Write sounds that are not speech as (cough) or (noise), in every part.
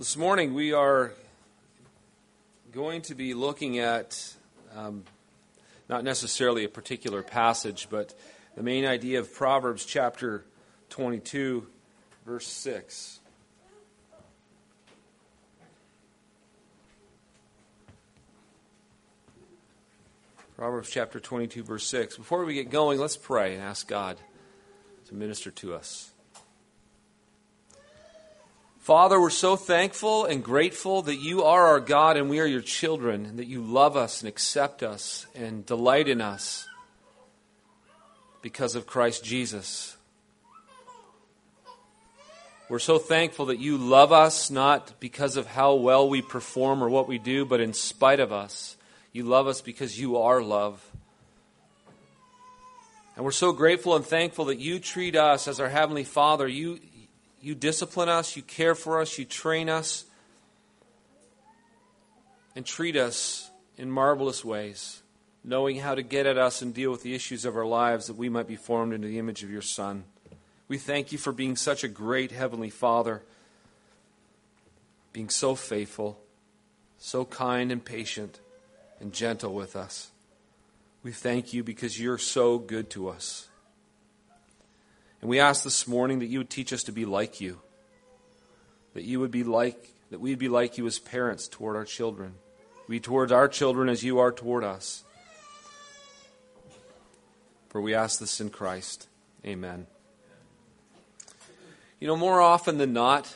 This morning we are going to be looking at um, not necessarily a particular passage, but the main idea of Proverbs chapter 22, verse 6. Proverbs chapter 22, verse 6. Before we get going, let's pray and ask God to minister to us. Father, we're so thankful and grateful that you are our God and we are your children, and that you love us and accept us and delight in us because of Christ Jesus. We're so thankful that you love us not because of how well we perform or what we do, but in spite of us. You love us because you are love. And we're so grateful and thankful that you treat us as our Heavenly Father. You, you discipline us, you care for us, you train us, and treat us in marvelous ways, knowing how to get at us and deal with the issues of our lives that we might be formed into the image of your Son. We thank you for being such a great Heavenly Father, being so faithful, so kind and patient and gentle with us. We thank you because you're so good to us. And we ask this morning that you would teach us to be like you. That you would be like that we'd be like you as parents toward our children. Be towards our children as you are toward us. For we ask this in Christ. Amen. You know, more often than not,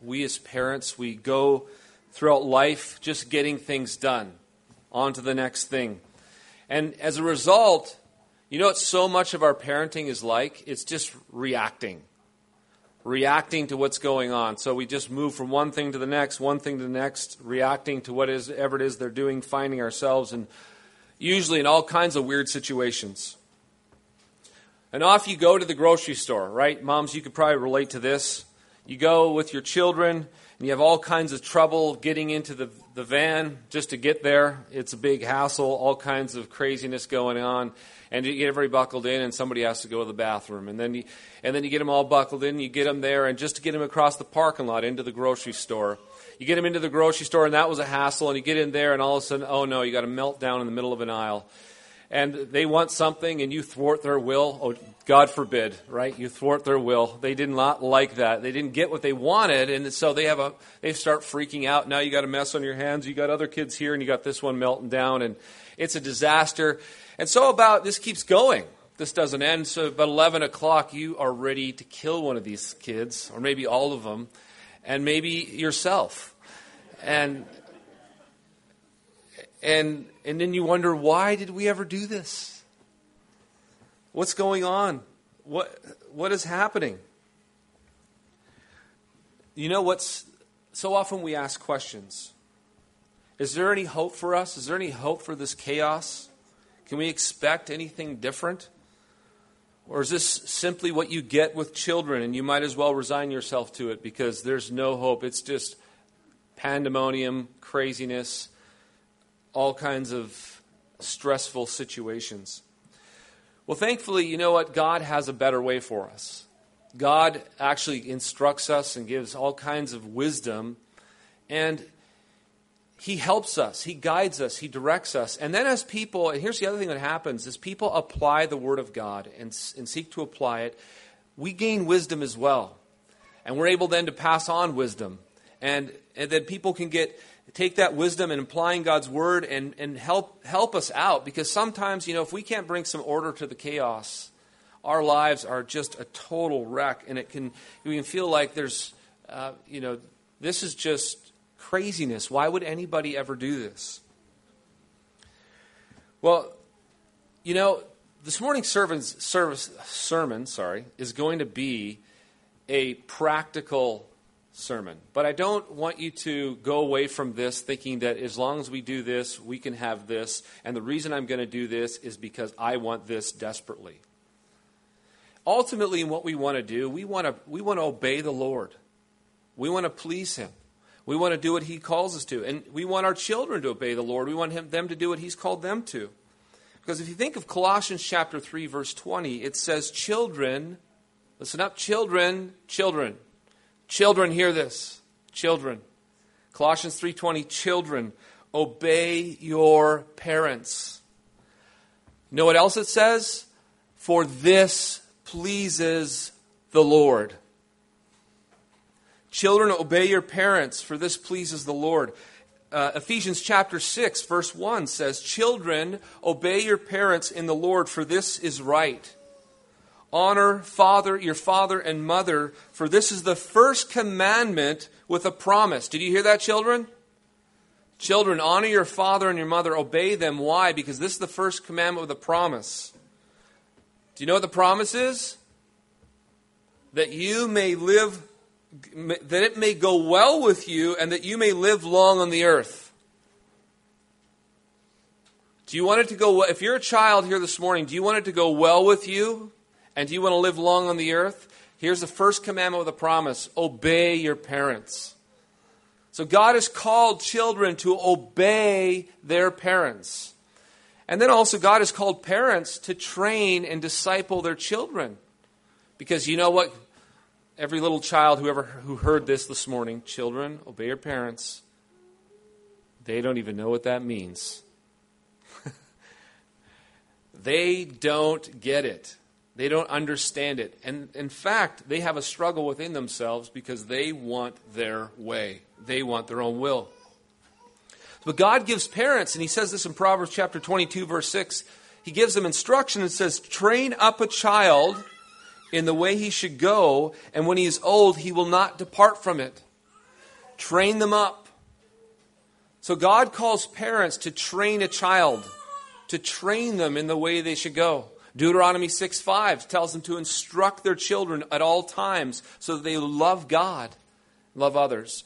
we as parents, we go throughout life just getting things done on to the next thing. And as a result, you know what so much of our parenting is like? It's just reacting. Reacting to what's going on. So we just move from one thing to the next, one thing to the next, reacting to whatever it is they're doing, finding ourselves and usually in all kinds of weird situations. And off you go to the grocery store, right? Moms, you could probably relate to this. You go with your children, you have all kinds of trouble getting into the the van just to get there. It's a big hassle, all kinds of craziness going on. And you get everybody buckled in, and somebody has to go to the bathroom. And then you, and then you get them all buckled in, you get them there, and just to get them across the parking lot into the grocery store. You get them into the grocery store, and that was a hassle. And you get in there, and all of a sudden, oh no, you got a meltdown in the middle of an aisle and they want something and you thwart their will, oh, God forbid, right? You thwart their will. They did not like that. They didn't get what they wanted, and so they have a they start freaking out. Now you got a mess on your hands. You got other kids here, and you got this one melting down, and it's a disaster. And so about this keeps going. This doesn't end. So about eleven o'clock, you are ready to kill one of these kids, or maybe all of them, and maybe yourself. And and, and then you wonder, why did we ever do this? What's going on? What, what is happening? You know what's so often we ask questions. Is there any hope for us? Is there any hope for this chaos? Can we expect anything different? Or is this simply what you get with children and you might as well resign yourself to it because there's no hope? It's just pandemonium, craziness, all kinds of stressful situations. Well, thankfully, you know what? God has a better way for us. God actually instructs us and gives all kinds of wisdom, and He helps us, He guides us, He directs us. And then, as people, and here's the other thing that happens: as people apply the Word of God and, and seek to apply it, we gain wisdom as well, and we're able then to pass on wisdom, and and then people can get take that wisdom and applying God's word and, and help, help us out. Because sometimes, you know, if we can't bring some order to the chaos, our lives are just a total wreck. And it can, we can feel like there's, uh, you know, this is just craziness. Why would anybody ever do this? Well, you know, this morning's service, service, sermon, sorry, is going to be a practical sermon. But I don't want you to go away from this thinking that as long as we do this, we can have this. And the reason I'm going to do this is because I want this desperately. Ultimately, in what we want to do, we want to, we want to obey the Lord. We want to please Him. We want to do what He calls us to. And we want our children to obey the Lord. We want him, them to do what He's called them to. Because if you think of Colossians chapter 3, verse 20, it says, Children, listen up, children, children Children, hear this. Children. Colossians 3:20 Children, obey your parents. You know what else it says? For this pleases the Lord. Children, obey your parents, for this pleases the Lord. Uh, Ephesians chapter 6, verse 1 says, Children, obey your parents in the Lord, for this is right. Honor father, your father and mother, for this is the first commandment with a promise. Did you hear that, children? Children, honor your father and your mother. Obey them. Why? Because this is the first commandment with a promise. Do you know what the promise is? That you may live, that it may go well with you, and that you may live long on the earth. Do you want it to go well? If you're a child here this morning, do you want it to go well with you? And you want to live long on the earth? Here's the first commandment with a promise obey your parents. So God has called children to obey their parents. And then also, God has called parents to train and disciple their children. Because you know what? Every little child, whoever who heard this this morning, children, obey your parents. They don't even know what that means. (laughs) they don't get it. They don't understand it. And in fact, they have a struggle within themselves because they want their way, they want their own will. But God gives parents, and He says this in Proverbs chapter 22, verse 6. He gives them instruction and says, Train up a child in the way he should go, and when he is old, he will not depart from it. Train them up. So God calls parents to train a child, to train them in the way they should go. Deuteronomy 6 5 tells them to instruct their children at all times so that they love God, love others.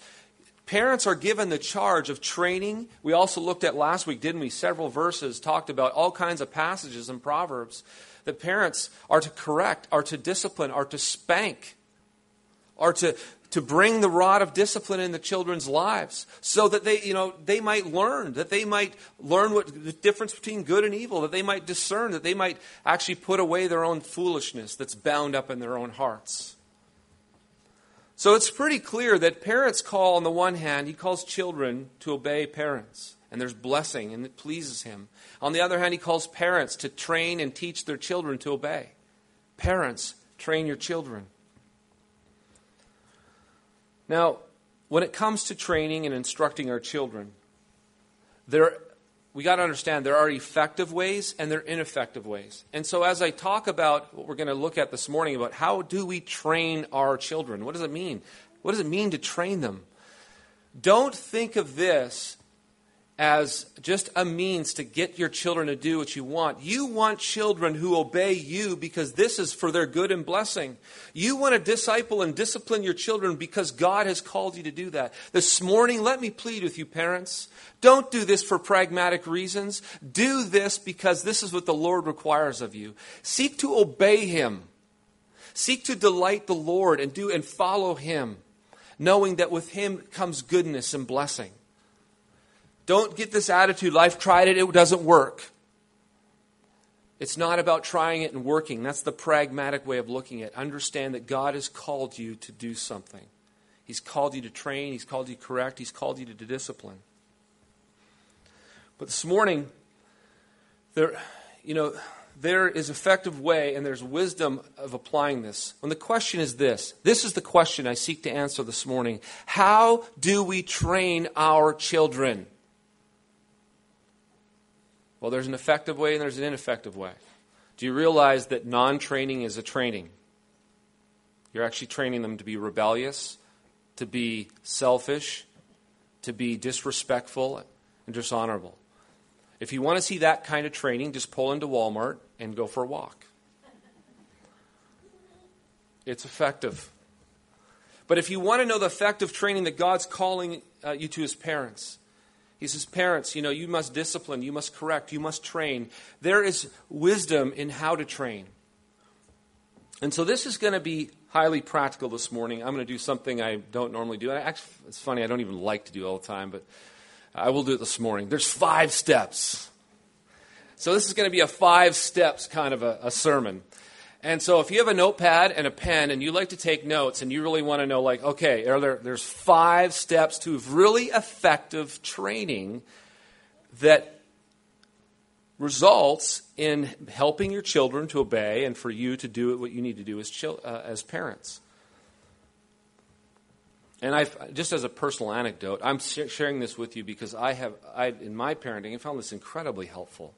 Parents are given the charge of training. We also looked at last week, didn't we? Several verses talked about all kinds of passages in Proverbs that parents are to correct, are to discipline, are to spank, are to to bring the rod of discipline in the children's lives so that they, you know, they might learn, that they might learn what the difference between good and evil, that they might discern, that they might actually put away their own foolishness that's bound up in their own hearts. So it's pretty clear that parents call, on the one hand, he calls children to obey parents, and there's blessing, and it pleases him. On the other hand, he calls parents to train and teach their children to obey. Parents, train your children. Now, when it comes to training and instructing our children, there we got to understand there are effective ways and there are ineffective ways. And so as I talk about what we're going to look at this morning about how do we train our children? What does it mean? What does it mean to train them? Don't think of this as just a means to get your children to do what you want. You want children who obey you because this is for their good and blessing. You want to disciple and discipline your children because God has called you to do that. This morning, let me plead with you, parents. Don't do this for pragmatic reasons. Do this because this is what the Lord requires of you. Seek to obey Him. Seek to delight the Lord and do and follow Him, knowing that with Him comes goodness and blessing. Don't get this attitude, I've tried it, it doesn't work. It's not about trying it and working. That's the pragmatic way of looking at it. Understand that God has called you to do something. He's called you to train, He's called you to correct, He's called you to discipline. But this morning, there, you know, there is effective way and there's wisdom of applying this. And the question is this. This is the question I seek to answer this morning. How do we train our children? Well, there's an effective way and there's an ineffective way. Do you realize that non training is a training? You're actually training them to be rebellious, to be selfish, to be disrespectful, and dishonorable. If you want to see that kind of training, just pull into Walmart and go for a walk. It's effective. But if you want to know the effective training that God's calling uh, you to as parents, he says, Parents, you know, you must discipline, you must correct, you must train. There is wisdom in how to train. And so this is going to be highly practical this morning. I'm going to do something I don't normally do. Actually, it's funny, I don't even like to do all the time, but I will do it this morning. There's five steps. So this is going to be a five steps kind of a, a sermon. And so if you have a notepad and a pen and you like to take notes and you really want to know, like, okay, there, there's five steps to really effective training that results in helping your children to obey and for you to do what you need to do as, chil- uh, as parents. And I, just as a personal anecdote, I'm sharing this with you because I have, I, in my parenting, I found this incredibly helpful.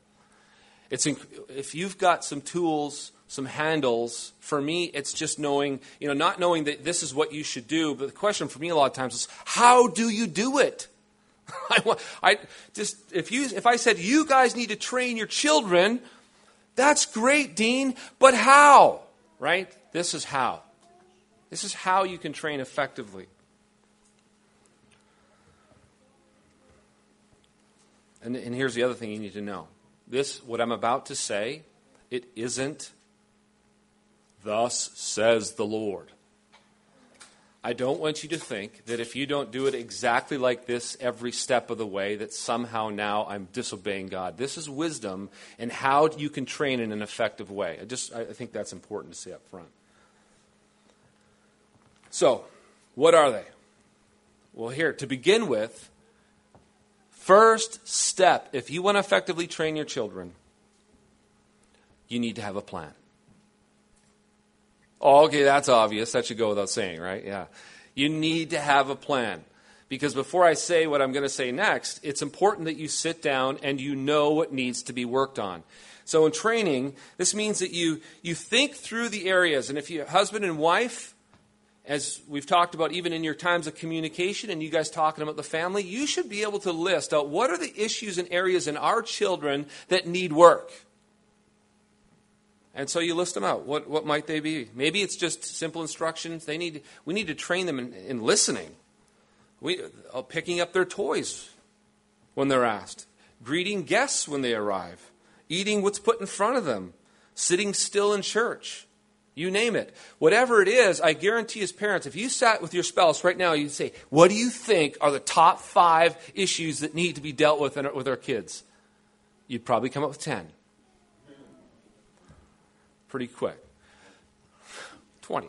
It's if you've got some tools, some handles, for me, it's just knowing, you know, not knowing that this is what you should do, but the question for me a lot of times is, how do you do it? (laughs) I, I just if you if I said you guys need to train your children, that's great, Dean, but how? Right? This is how. This is how you can train effectively. And, and here's the other thing you need to know. This, what I'm about to say, it isn't, thus says the Lord. I don't want you to think that if you don't do it exactly like this every step of the way, that somehow now I'm disobeying God. This is wisdom and how you can train in an effective way. I just I think that's important to say up front. So, what are they? Well, here, to begin with, First step, if you want to effectively train your children, you need to have a plan. Oh, okay, that's obvious. That should go without saying, right? Yeah. You need to have a plan. Because before I say what I'm going to say next, it's important that you sit down and you know what needs to be worked on. So in training, this means that you, you think through the areas. And if you husband and wife, as we've talked about, even in your times of communication and you guys talking about the family, you should be able to list out what are the issues and areas in our children that need work. And so you list them out. What, what might they be? Maybe it's just simple instructions. They need, we need to train them in, in listening, we, uh, picking up their toys when they're asked, greeting guests when they arrive, eating what's put in front of them, sitting still in church you name it. Whatever it is, I guarantee as parents, if you sat with your spouse right now, you'd say, What do you think are the top five issues that need to be dealt with in, with our kids? You'd probably come up with 10. Pretty quick. 20.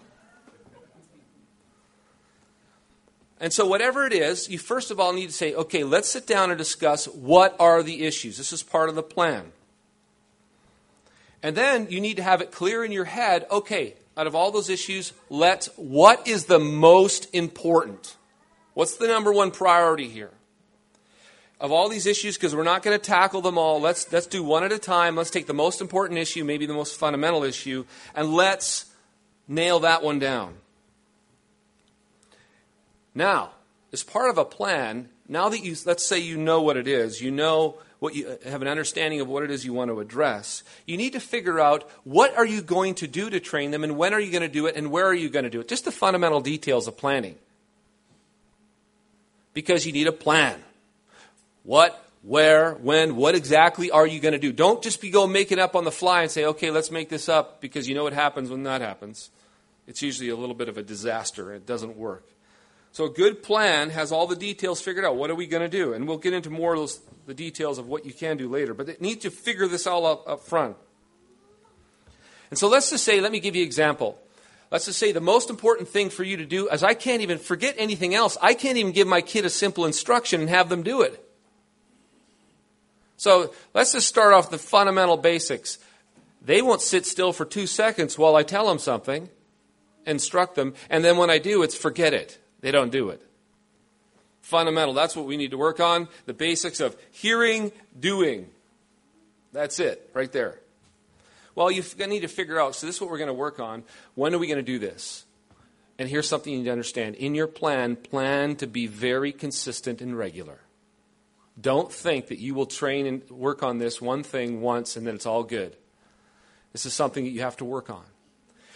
And so, whatever it is, you first of all need to say, okay, let's sit down and discuss what are the issues. This is part of the plan. And then you need to have it clear in your head okay, out of all those issues, let's, what is the most important? What's the number one priority here? Of all these issues, because we're not going to tackle them all, let's, let's do one at a time. Let's take the most important issue, maybe the most fundamental issue, and let's nail that one down. Now, as part of a plan, now that you, let's say you know what it is, you know what you uh, have an understanding of what it is you want to address, you need to figure out what are you going to do to train them and when are you going to do it and where are you going to do it. Just the fundamental details of planning. Because you need a plan. What, where, when, what exactly are you going to do? Don't just be go making up on the fly and say, okay, let's make this up because you know what happens when that happens. It's usually a little bit of a disaster. It doesn't work. So a good plan has all the details figured out. What are we going to do? And we'll get into more of those, the details of what you can do later. But it needs to figure this all out up front. And so let's just say, let me give you an example. Let's just say the most important thing for you to do is I can't even forget anything else. I can't even give my kid a simple instruction and have them do it. So let's just start off the fundamental basics. They won't sit still for two seconds while I tell them something, instruct them, and then when I do, it's forget it. They don't do it. Fundamental, that's what we need to work on. The basics of hearing, doing. That's it, right there. Well, you need to figure out so, this is what we're going to work on. When are we going to do this? And here's something you need to understand. In your plan, plan to be very consistent and regular. Don't think that you will train and work on this one thing once and then it's all good. This is something that you have to work on.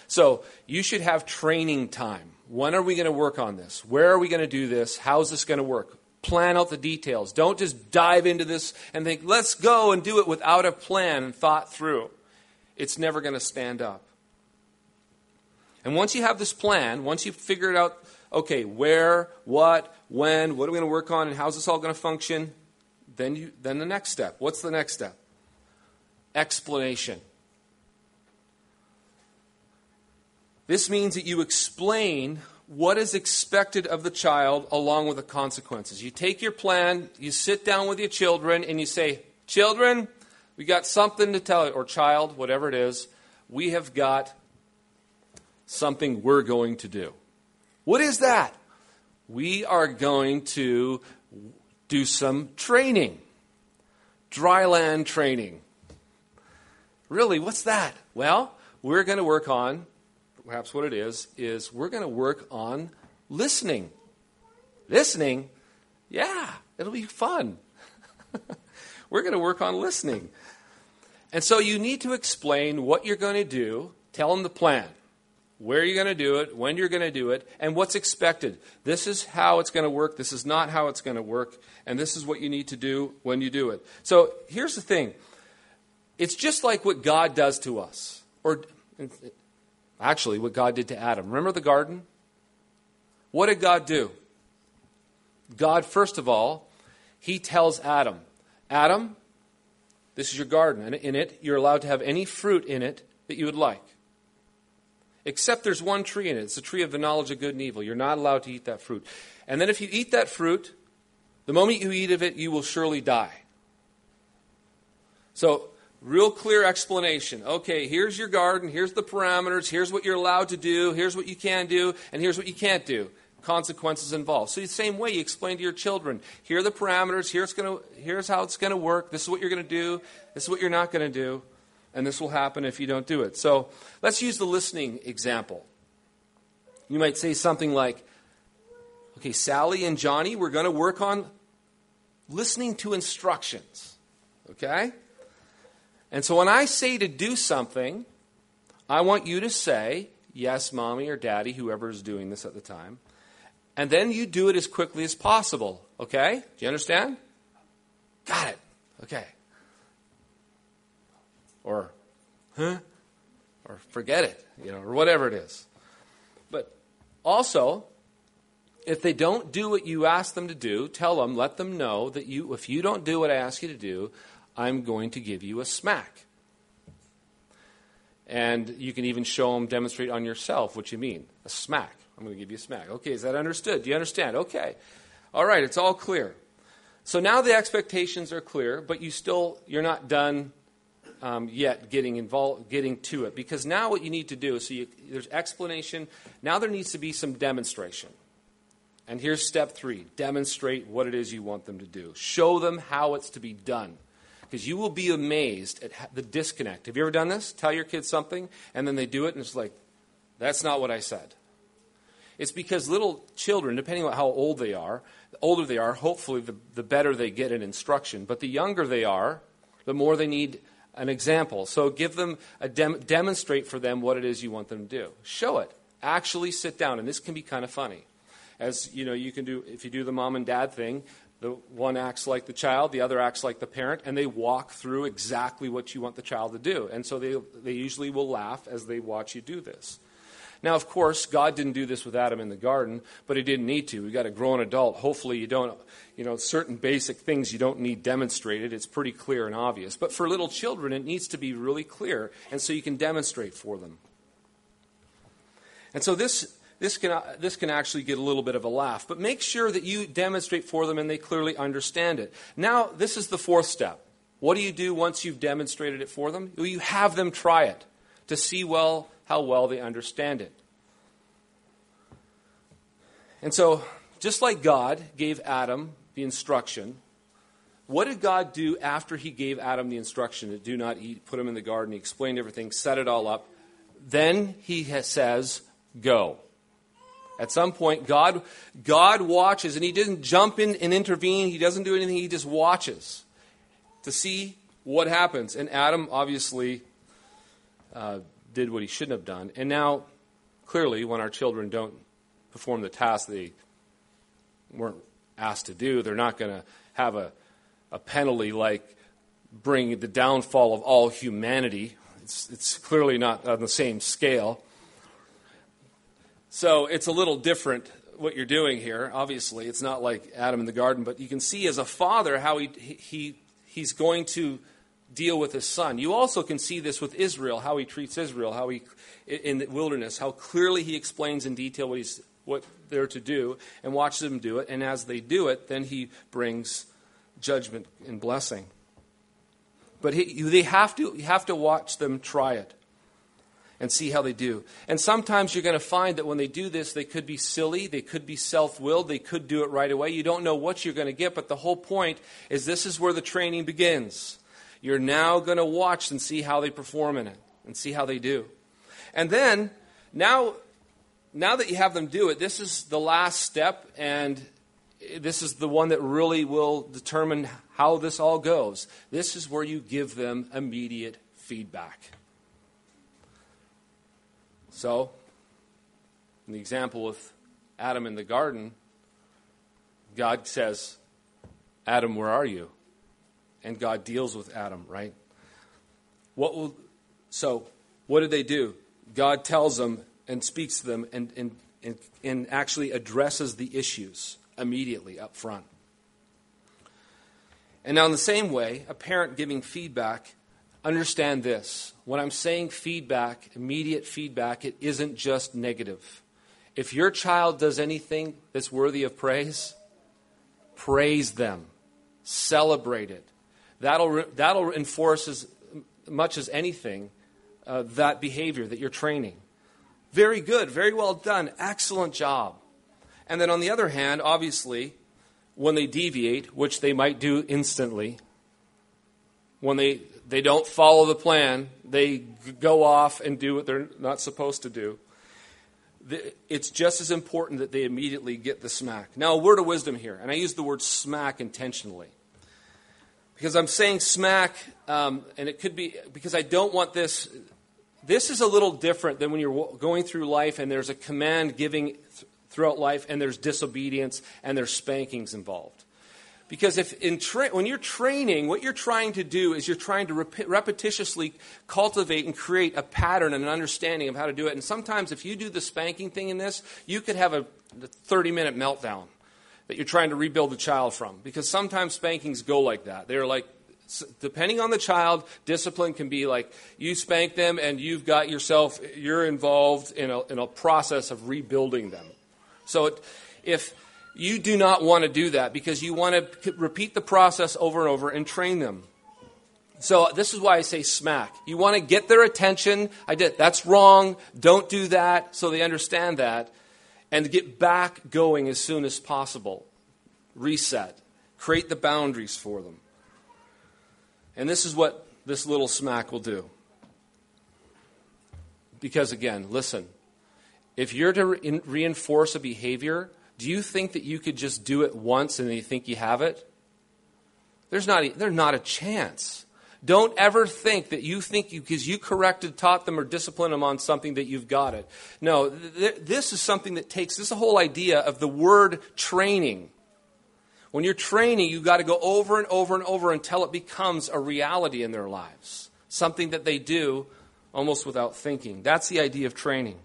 So, you should have training time. When are we going to work on this? Where are we going to do this? How's this going to work? Plan out the details. Don't just dive into this and think, let's go and do it without a plan and thought through. It's never going to stand up. And once you have this plan, once you've figured out, okay, where, what, when, what are we going to work on, and how's this all going to function, then, you, then the next step. What's the next step? Explanation. This means that you explain what is expected of the child along with the consequences. You take your plan, you sit down with your children, and you say, Children, we got something to tell you, or child, whatever it is, we have got something we're going to do. What is that? We are going to do some training, dry land training. Really, what's that? Well, we're going to work on, perhaps what it is, is we're going to work on listening. Listening? Yeah, it'll be fun. (laughs) we're going to work on listening. And so you need to explain what you're going to do, tell them the plan where you're going to do it, when you're going to do it, and what's expected. This is how it's going to work. This is not how it's going to work. And this is what you need to do when you do it. So here's the thing it's just like what God does to us. Or actually, what God did to Adam. Remember the garden? What did God do? God, first of all, he tells Adam, Adam, this is your garden, and in it, you're allowed to have any fruit in it that you would like. Except there's one tree in it. It's the tree of the knowledge of good and evil. You're not allowed to eat that fruit. And then if you eat that fruit, the moment you eat of it, you will surely die. So, real clear explanation. Okay, here's your garden, here's the parameters, here's what you're allowed to do, here's what you can do, and here's what you can't do. Consequences involved. So, the same way you explain to your children here are the parameters, here's, gonna, here's how it's going to work, this is what you're going to do, this is what you're not going to do and this will happen if you don't do it. So let's use the listening example. You might say something like, okay, Sally and Johnny, we're going to work on listening to instructions. Okay? And so when I say to do something, I want you to say, yes, mommy or daddy, whoever is doing this at the time. And then you do it as quickly as possible. Okay? Do you understand? Got it. Okay or huh, or forget it, you know, or whatever it is. But also, if they don't do what you ask them to do, tell them, let them know that you, if you don't do what I ask you to do, I'm going to give you a smack. And you can even show them, demonstrate on yourself what you mean. A smack. I'm going to give you a smack. Okay, is that understood? Do you understand? Okay. All right, it's all clear. So now the expectations are clear, but you still, you're not done um, yet getting involved, getting to it. Because now what you need to do so you, there's explanation. Now there needs to be some demonstration. And here's step three demonstrate what it is you want them to do. Show them how it's to be done. Because you will be amazed at the disconnect. Have you ever done this? Tell your kids something, and then they do it, and it's like, that's not what I said. It's because little children, depending on how old they are, the older they are, hopefully the, the better they get in instruction. But the younger they are, the more they need an example. So give them a dem- demonstrate for them what it is you want them to do. Show it. Actually sit down, and this can be kind of funny. As you know, you can do if you do the mom and dad thing. The one acts like the child, the other acts like the parent, and they walk through exactly what you want the child to do. And so they, they usually will laugh as they watch you do this. Now, of course, God didn't do this with Adam in the garden, but He didn't need to. We've got a grown adult. Hopefully, you don't, you know, certain basic things you don't need demonstrated. It's pretty clear and obvious. But for little children, it needs to be really clear, and so you can demonstrate for them. And so this. This can, this can actually get a little bit of a laugh, but make sure that you demonstrate for them and they clearly understand it. Now, this is the fourth step. What do you do once you've demonstrated it for them? You have them try it to see well how well they understand it. And so, just like God gave Adam the instruction, what did God do after he gave Adam the instruction to do not eat, put him in the garden? He explained everything, set it all up. Then he says, Go. At some point, God, God watches, and he doesn't jump in and intervene. He doesn't do anything. He just watches to see what happens. And Adam obviously uh, did what he shouldn't have done. And now, clearly, when our children don't perform the task they weren't asked to do, they're not going to have a, a penalty like bring the downfall of all humanity. It's, it's clearly not on the same scale. So it's a little different what you're doing here. Obviously, it's not like Adam in the garden, but you can see as a father how he, he, he's going to deal with his son. You also can see this with Israel, how he treats Israel, how he in the wilderness, how clearly he explains in detail what he's what they're to do and watches them do it, and as they do it, then he brings judgment and blessing. But he, they have to you have to watch them try it and see how they do. And sometimes you're going to find that when they do this, they could be silly, they could be self willed, they could do it right away. You don't know what you're going to get, but the whole point is this is where the training begins. You're now going to watch and see how they perform in it and see how they do. And then, now, now that you have them do it, this is the last step, and this is the one that really will determine how this all goes. This is where you give them immediate feedback. So, in the example with Adam in the garden, God says, Adam, where are you? And God deals with Adam, right? What will so what did they do? God tells them and speaks to them and, and, and, and actually addresses the issues immediately up front. And now, in the same way, a parent giving feedback understand this. When I'm saying feedback, immediate feedback, it isn't just negative. If your child does anything that's worthy of praise, praise them, celebrate it. That'll, that'll enforce as much as anything uh, that behavior that you're training. Very good, very well done, excellent job. And then on the other hand, obviously, when they deviate, which they might do instantly, when they they don't follow the plan. They go off and do what they're not supposed to do. It's just as important that they immediately get the smack. Now, a word of wisdom here, and I use the word smack intentionally. Because I'm saying smack, um, and it could be because I don't want this. This is a little different than when you're going through life and there's a command giving throughout life and there's disobedience and there's spankings involved. Because if in tra- when you're training, what you're trying to do is you're trying to rep- repetitiously cultivate and create a pattern and an understanding of how to do it. And sometimes, if you do the spanking thing in this, you could have a 30 minute meltdown that you're trying to rebuild the child from. Because sometimes spankings go like that. They're like, depending on the child, discipline can be like you spank them and you've got yourself, you're involved in a, in a process of rebuilding them. So it, if you do not want to do that because you want to repeat the process over and over and train them. So this is why I say smack. You want to get their attention. I did. That's wrong. Don't do that. So they understand that, and get back going as soon as possible. Reset. Create the boundaries for them. And this is what this little smack will do. Because again, listen. If you're to re- reinforce a behavior, do you think that you could just do it once and you think you have it? There's not a, there's not a chance. Don't ever think that you think you, because you corrected, taught them, or disciplined them on something that you've got it. No, th- this is something that takes, this whole idea of the word training. When you're training, you've got to go over and over and over until it becomes a reality in their lives. Something that they do almost without thinking. That's the idea of training.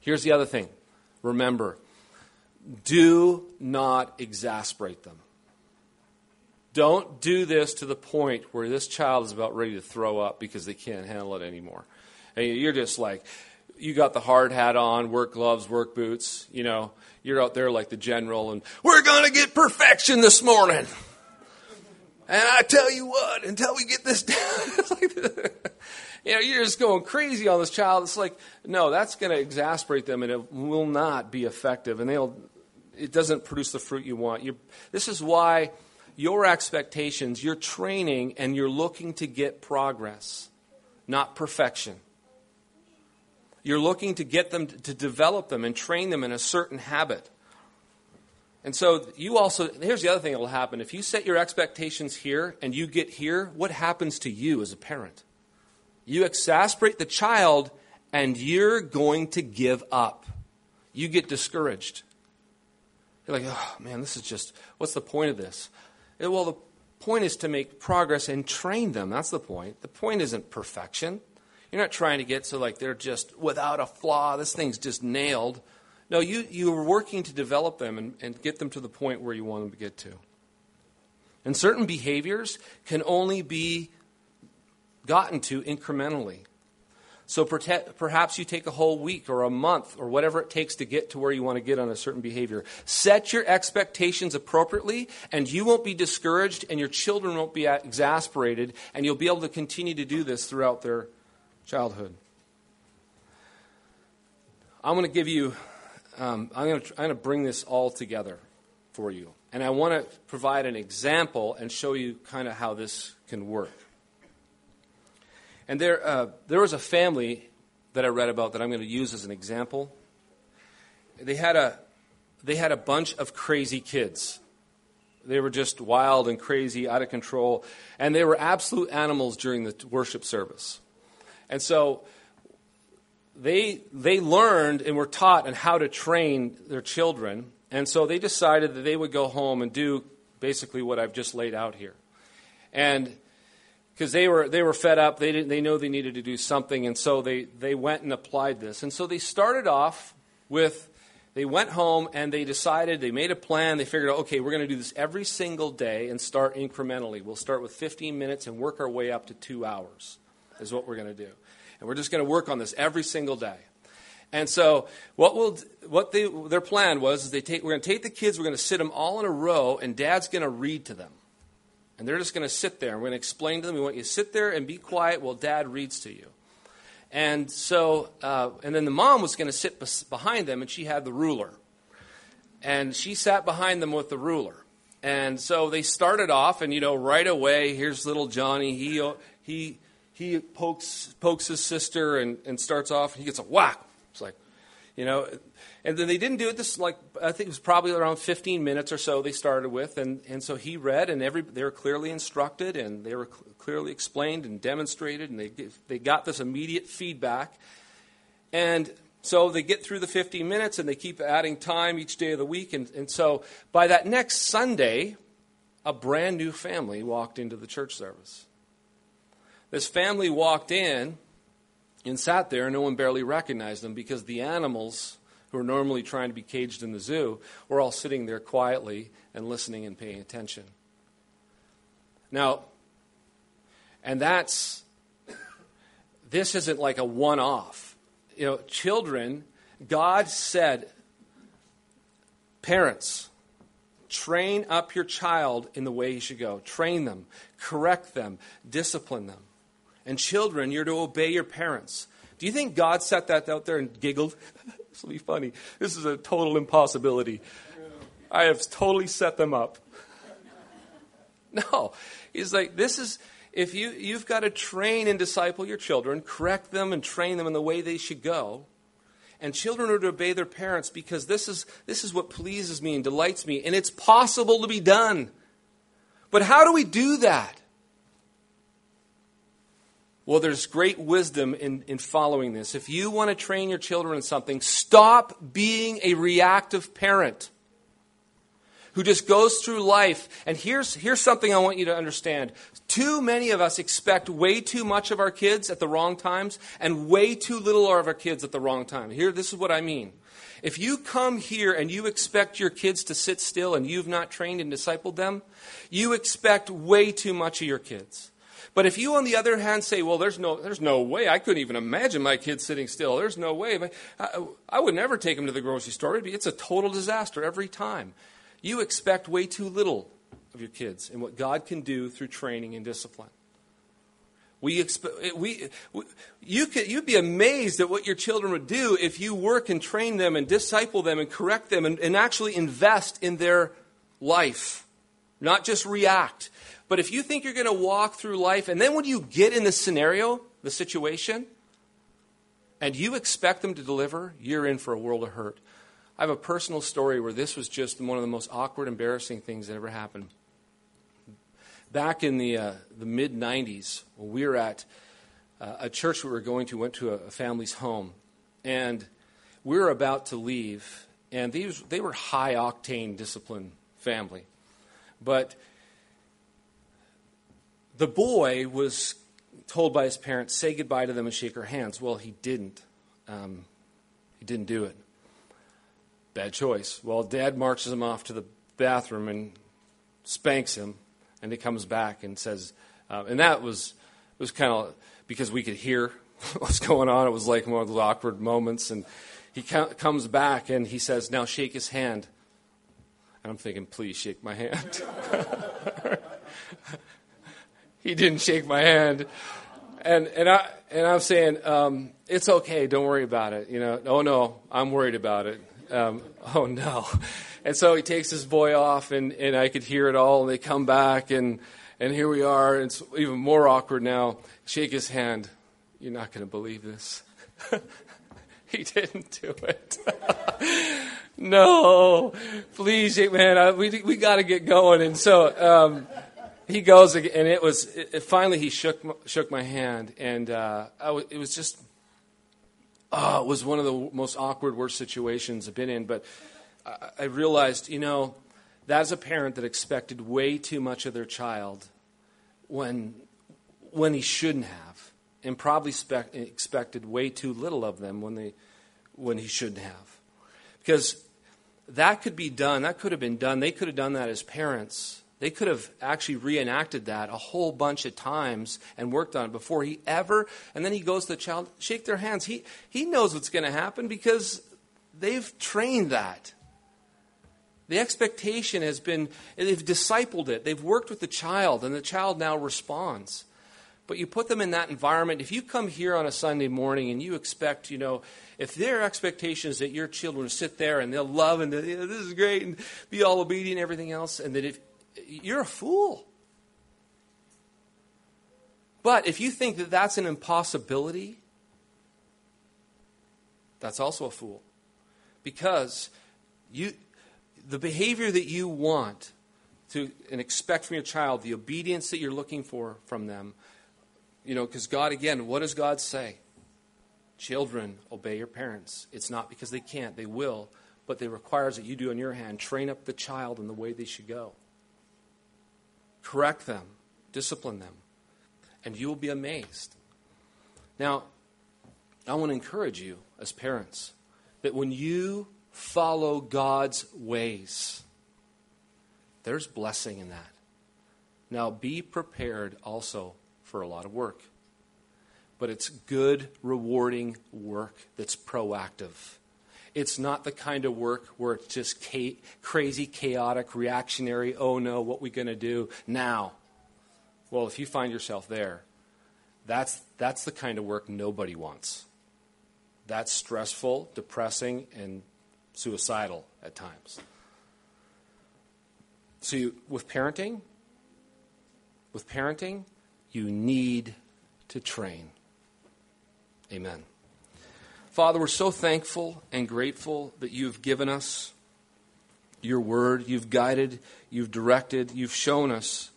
Here's the other thing remember, do not exasperate them. Don't do this to the point where this child is about ready to throw up because they can't handle it anymore. And you're just like, you got the hard hat on, work gloves, work boots, you know, you're out there like the general, and we're going to get perfection this morning. And I tell you what, until we get this (laughs) down, (laughs) you know, you're just going crazy on this child. It's like, no, that's going to exasperate them, and it will not be effective, and they'll it doesn't produce the fruit you want. You're, this is why your expectations, you're training and you're looking to get progress, not perfection. You're looking to get them to develop them and train them in a certain habit. And so you also, here's the other thing that will happen. If you set your expectations here and you get here, what happens to you as a parent? You exasperate the child and you're going to give up. You get discouraged. You're like, oh man, this is just, what's the point of this? Well, the point is to make progress and train them. That's the point. The point isn't perfection. You're not trying to get so like they're just without a flaw, this thing's just nailed. No, you, you're working to develop them and, and get them to the point where you want them to get to. And certain behaviors can only be gotten to incrementally. So perhaps you take a whole week or a month or whatever it takes to get to where you want to get on a certain behavior. Set your expectations appropriately, and you won't be discouraged, and your children won't be exasperated, and you'll be able to continue to do this throughout their childhood. I'm going to give you, um, I'm, going to, I'm going to bring this all together for you. And I want to provide an example and show you kind of how this can work. And there, uh, there was a family that I read about that I'm going to use as an example. They had a, they had a bunch of crazy kids. They were just wild and crazy, out of control, and they were absolute animals during the worship service. And so they, they learned and were taught on how to train their children, and so they decided that they would go home and do basically what I've just laid out here. And because they were they were fed up. They didn't they know they needed to do something, and so they they went and applied this. And so they started off with they went home and they decided they made a plan. They figured out okay, we're going to do this every single day and start incrementally. We'll start with 15 minutes and work our way up to two hours. Is what we're going to do, and we're just going to work on this every single day. And so what will what they, their plan was is they take we're going to take the kids, we're going to sit them all in a row, and Dad's going to read to them. And they're just going to sit there. We're going to explain to them. We want you to sit there and be quiet while dad reads to you. And so, uh, and then the mom was going to sit bes- behind them, and she had the ruler. And she sat behind them with the ruler. And so they started off, and you know, right away, here's little Johnny. He he he pokes pokes his sister and, and starts off. And he gets a whack. It's like, you know, and then they didn't do it this like I think it was probably around 15 minutes or so they started with, and, and so he read, and every they were clearly instructed, and they were cl- clearly explained and demonstrated, and they they got this immediate feedback, and so they get through the 15 minutes, and they keep adding time each day of the week, and, and so by that next Sunday, a brand new family walked into the church service. This family walked in and sat there, and no one barely recognized them because the animals who are normally trying to be caged in the zoo were all sitting there quietly and listening and paying attention. Now, and that's, this isn't like a one off. You know, children, God said, parents, train up your child in the way he should go. Train them, correct them, discipline them. And children, you're to obey your parents. Do you think God set that out there and giggled? (laughs) this will be funny. This is a total impossibility. I have totally set them up. (laughs) No. He's like, this is if you you've got to train and disciple your children, correct them and train them in the way they should go. And children are to obey their parents because this is this is what pleases me and delights me, and it's possible to be done. But how do we do that? Well, there's great wisdom in, in following this. If you want to train your children in something, stop being a reactive parent who just goes through life. And here's, here's something I want you to understand. Too many of us expect way too much of our kids at the wrong times and way too little of our kids at the wrong time. Here, this is what I mean. If you come here and you expect your kids to sit still and you've not trained and discipled them, you expect way too much of your kids. But if you, on the other hand, say, well, there's no, there's no way, I couldn't even imagine my kid sitting still. There's no way. I, I would never take him to the grocery store. It's a total disaster every time. You expect way too little of your kids and what God can do through training and discipline. We, expe- we, we, you could, you'd be amazed at what your children would do if you work and train them and disciple them and correct them and, and actually invest in their life, not just react. But if you think you're going to walk through life, and then when you get in the scenario, the situation, and you expect them to deliver, you're in for a world of hurt. I have a personal story where this was just one of the most awkward, embarrassing things that ever happened. Back in the, uh, the mid 90s, we were at uh, a church we were going to, went to a, a family's home, and we were about to leave, and these, they were high octane discipline family. But the boy was told by his parents, say goodbye to them and shake her hands. Well, he didn't. Um, he didn't do it. Bad choice. Well, dad marches him off to the bathroom and spanks him. And he comes back and says, uh, and that was, was kind of because we could hear (laughs) what's going on. It was like one of those awkward moments. And he comes back and he says, Now shake his hand. And I'm thinking, Please shake my hand. (laughs) he didn't shake my hand. And, and, I, and I'm saying, um, It's okay. Don't worry about it. You know, oh no, I'm worried about it. Um, (laughs) oh no. And so he takes his boy off, and, and I could hear it all. And they come back, and, and here we are. It's even more awkward now. Shake his hand. You're not going to believe this. (laughs) he didn't do it. (laughs) no, please, man, I, we we got to get going. And so um, he goes, and it was it, finally he shook shook my hand, and uh, it was just oh, it was one of the most awkward, worst situations I've been in. But I, I realized, you know, that's a parent that expected way too much of their child when when he shouldn't have and probably expected way too little of them when, they, when he shouldn't have. Because that could be done, that could have been done. They could have done that as parents. They could have actually reenacted that a whole bunch of times and worked on it before he ever, and then he goes to the child, shake their hands. He, he knows what's going to happen because they've trained that. The expectation has been, they've discipled it. They've worked with the child, and the child now responds but you put them in that environment. If you come here on a Sunday morning and you expect, you know, if their expectation is that your children sit there and they'll love and this is great and be all obedient and everything else, and that if you're a fool. But if you think that that's an impossibility, that's also a fool. Because you, the behavior that you want to and expect from your child, the obedience that you're looking for from them, you know, because God, again, what does God say? Children, obey your parents. It's not because they can't, they will, but it requires that you do on your hand. Train up the child in the way they should go. Correct them, discipline them, and you will be amazed. Now, I want to encourage you as parents that when you follow God's ways, there's blessing in that. Now, be prepared also for a lot of work. But it's good, rewarding work that's proactive. It's not the kind of work where it's just ca- crazy, chaotic, reactionary, oh no, what we going to do now? Well, if you find yourself there, that's, that's the kind of work nobody wants. That's stressful, depressing, and suicidal at times. So, you, with parenting, with parenting, you need to train. Amen. Father, we're so thankful and grateful that you've given us your word. You've guided, you've directed, you've shown us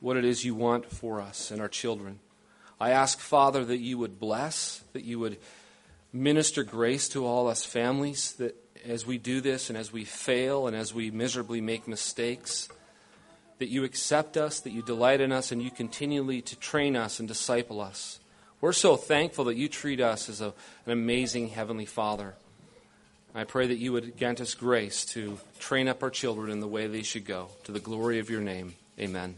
what it is you want for us and our children. I ask, Father, that you would bless, that you would minister grace to all us families, that as we do this and as we fail and as we miserably make mistakes, that you accept us, that you delight in us, and you continually to train us and disciple us. We're so thankful that you treat us as a, an amazing Heavenly Father. I pray that you would grant us grace to train up our children in the way they should go, to the glory of your name. Amen.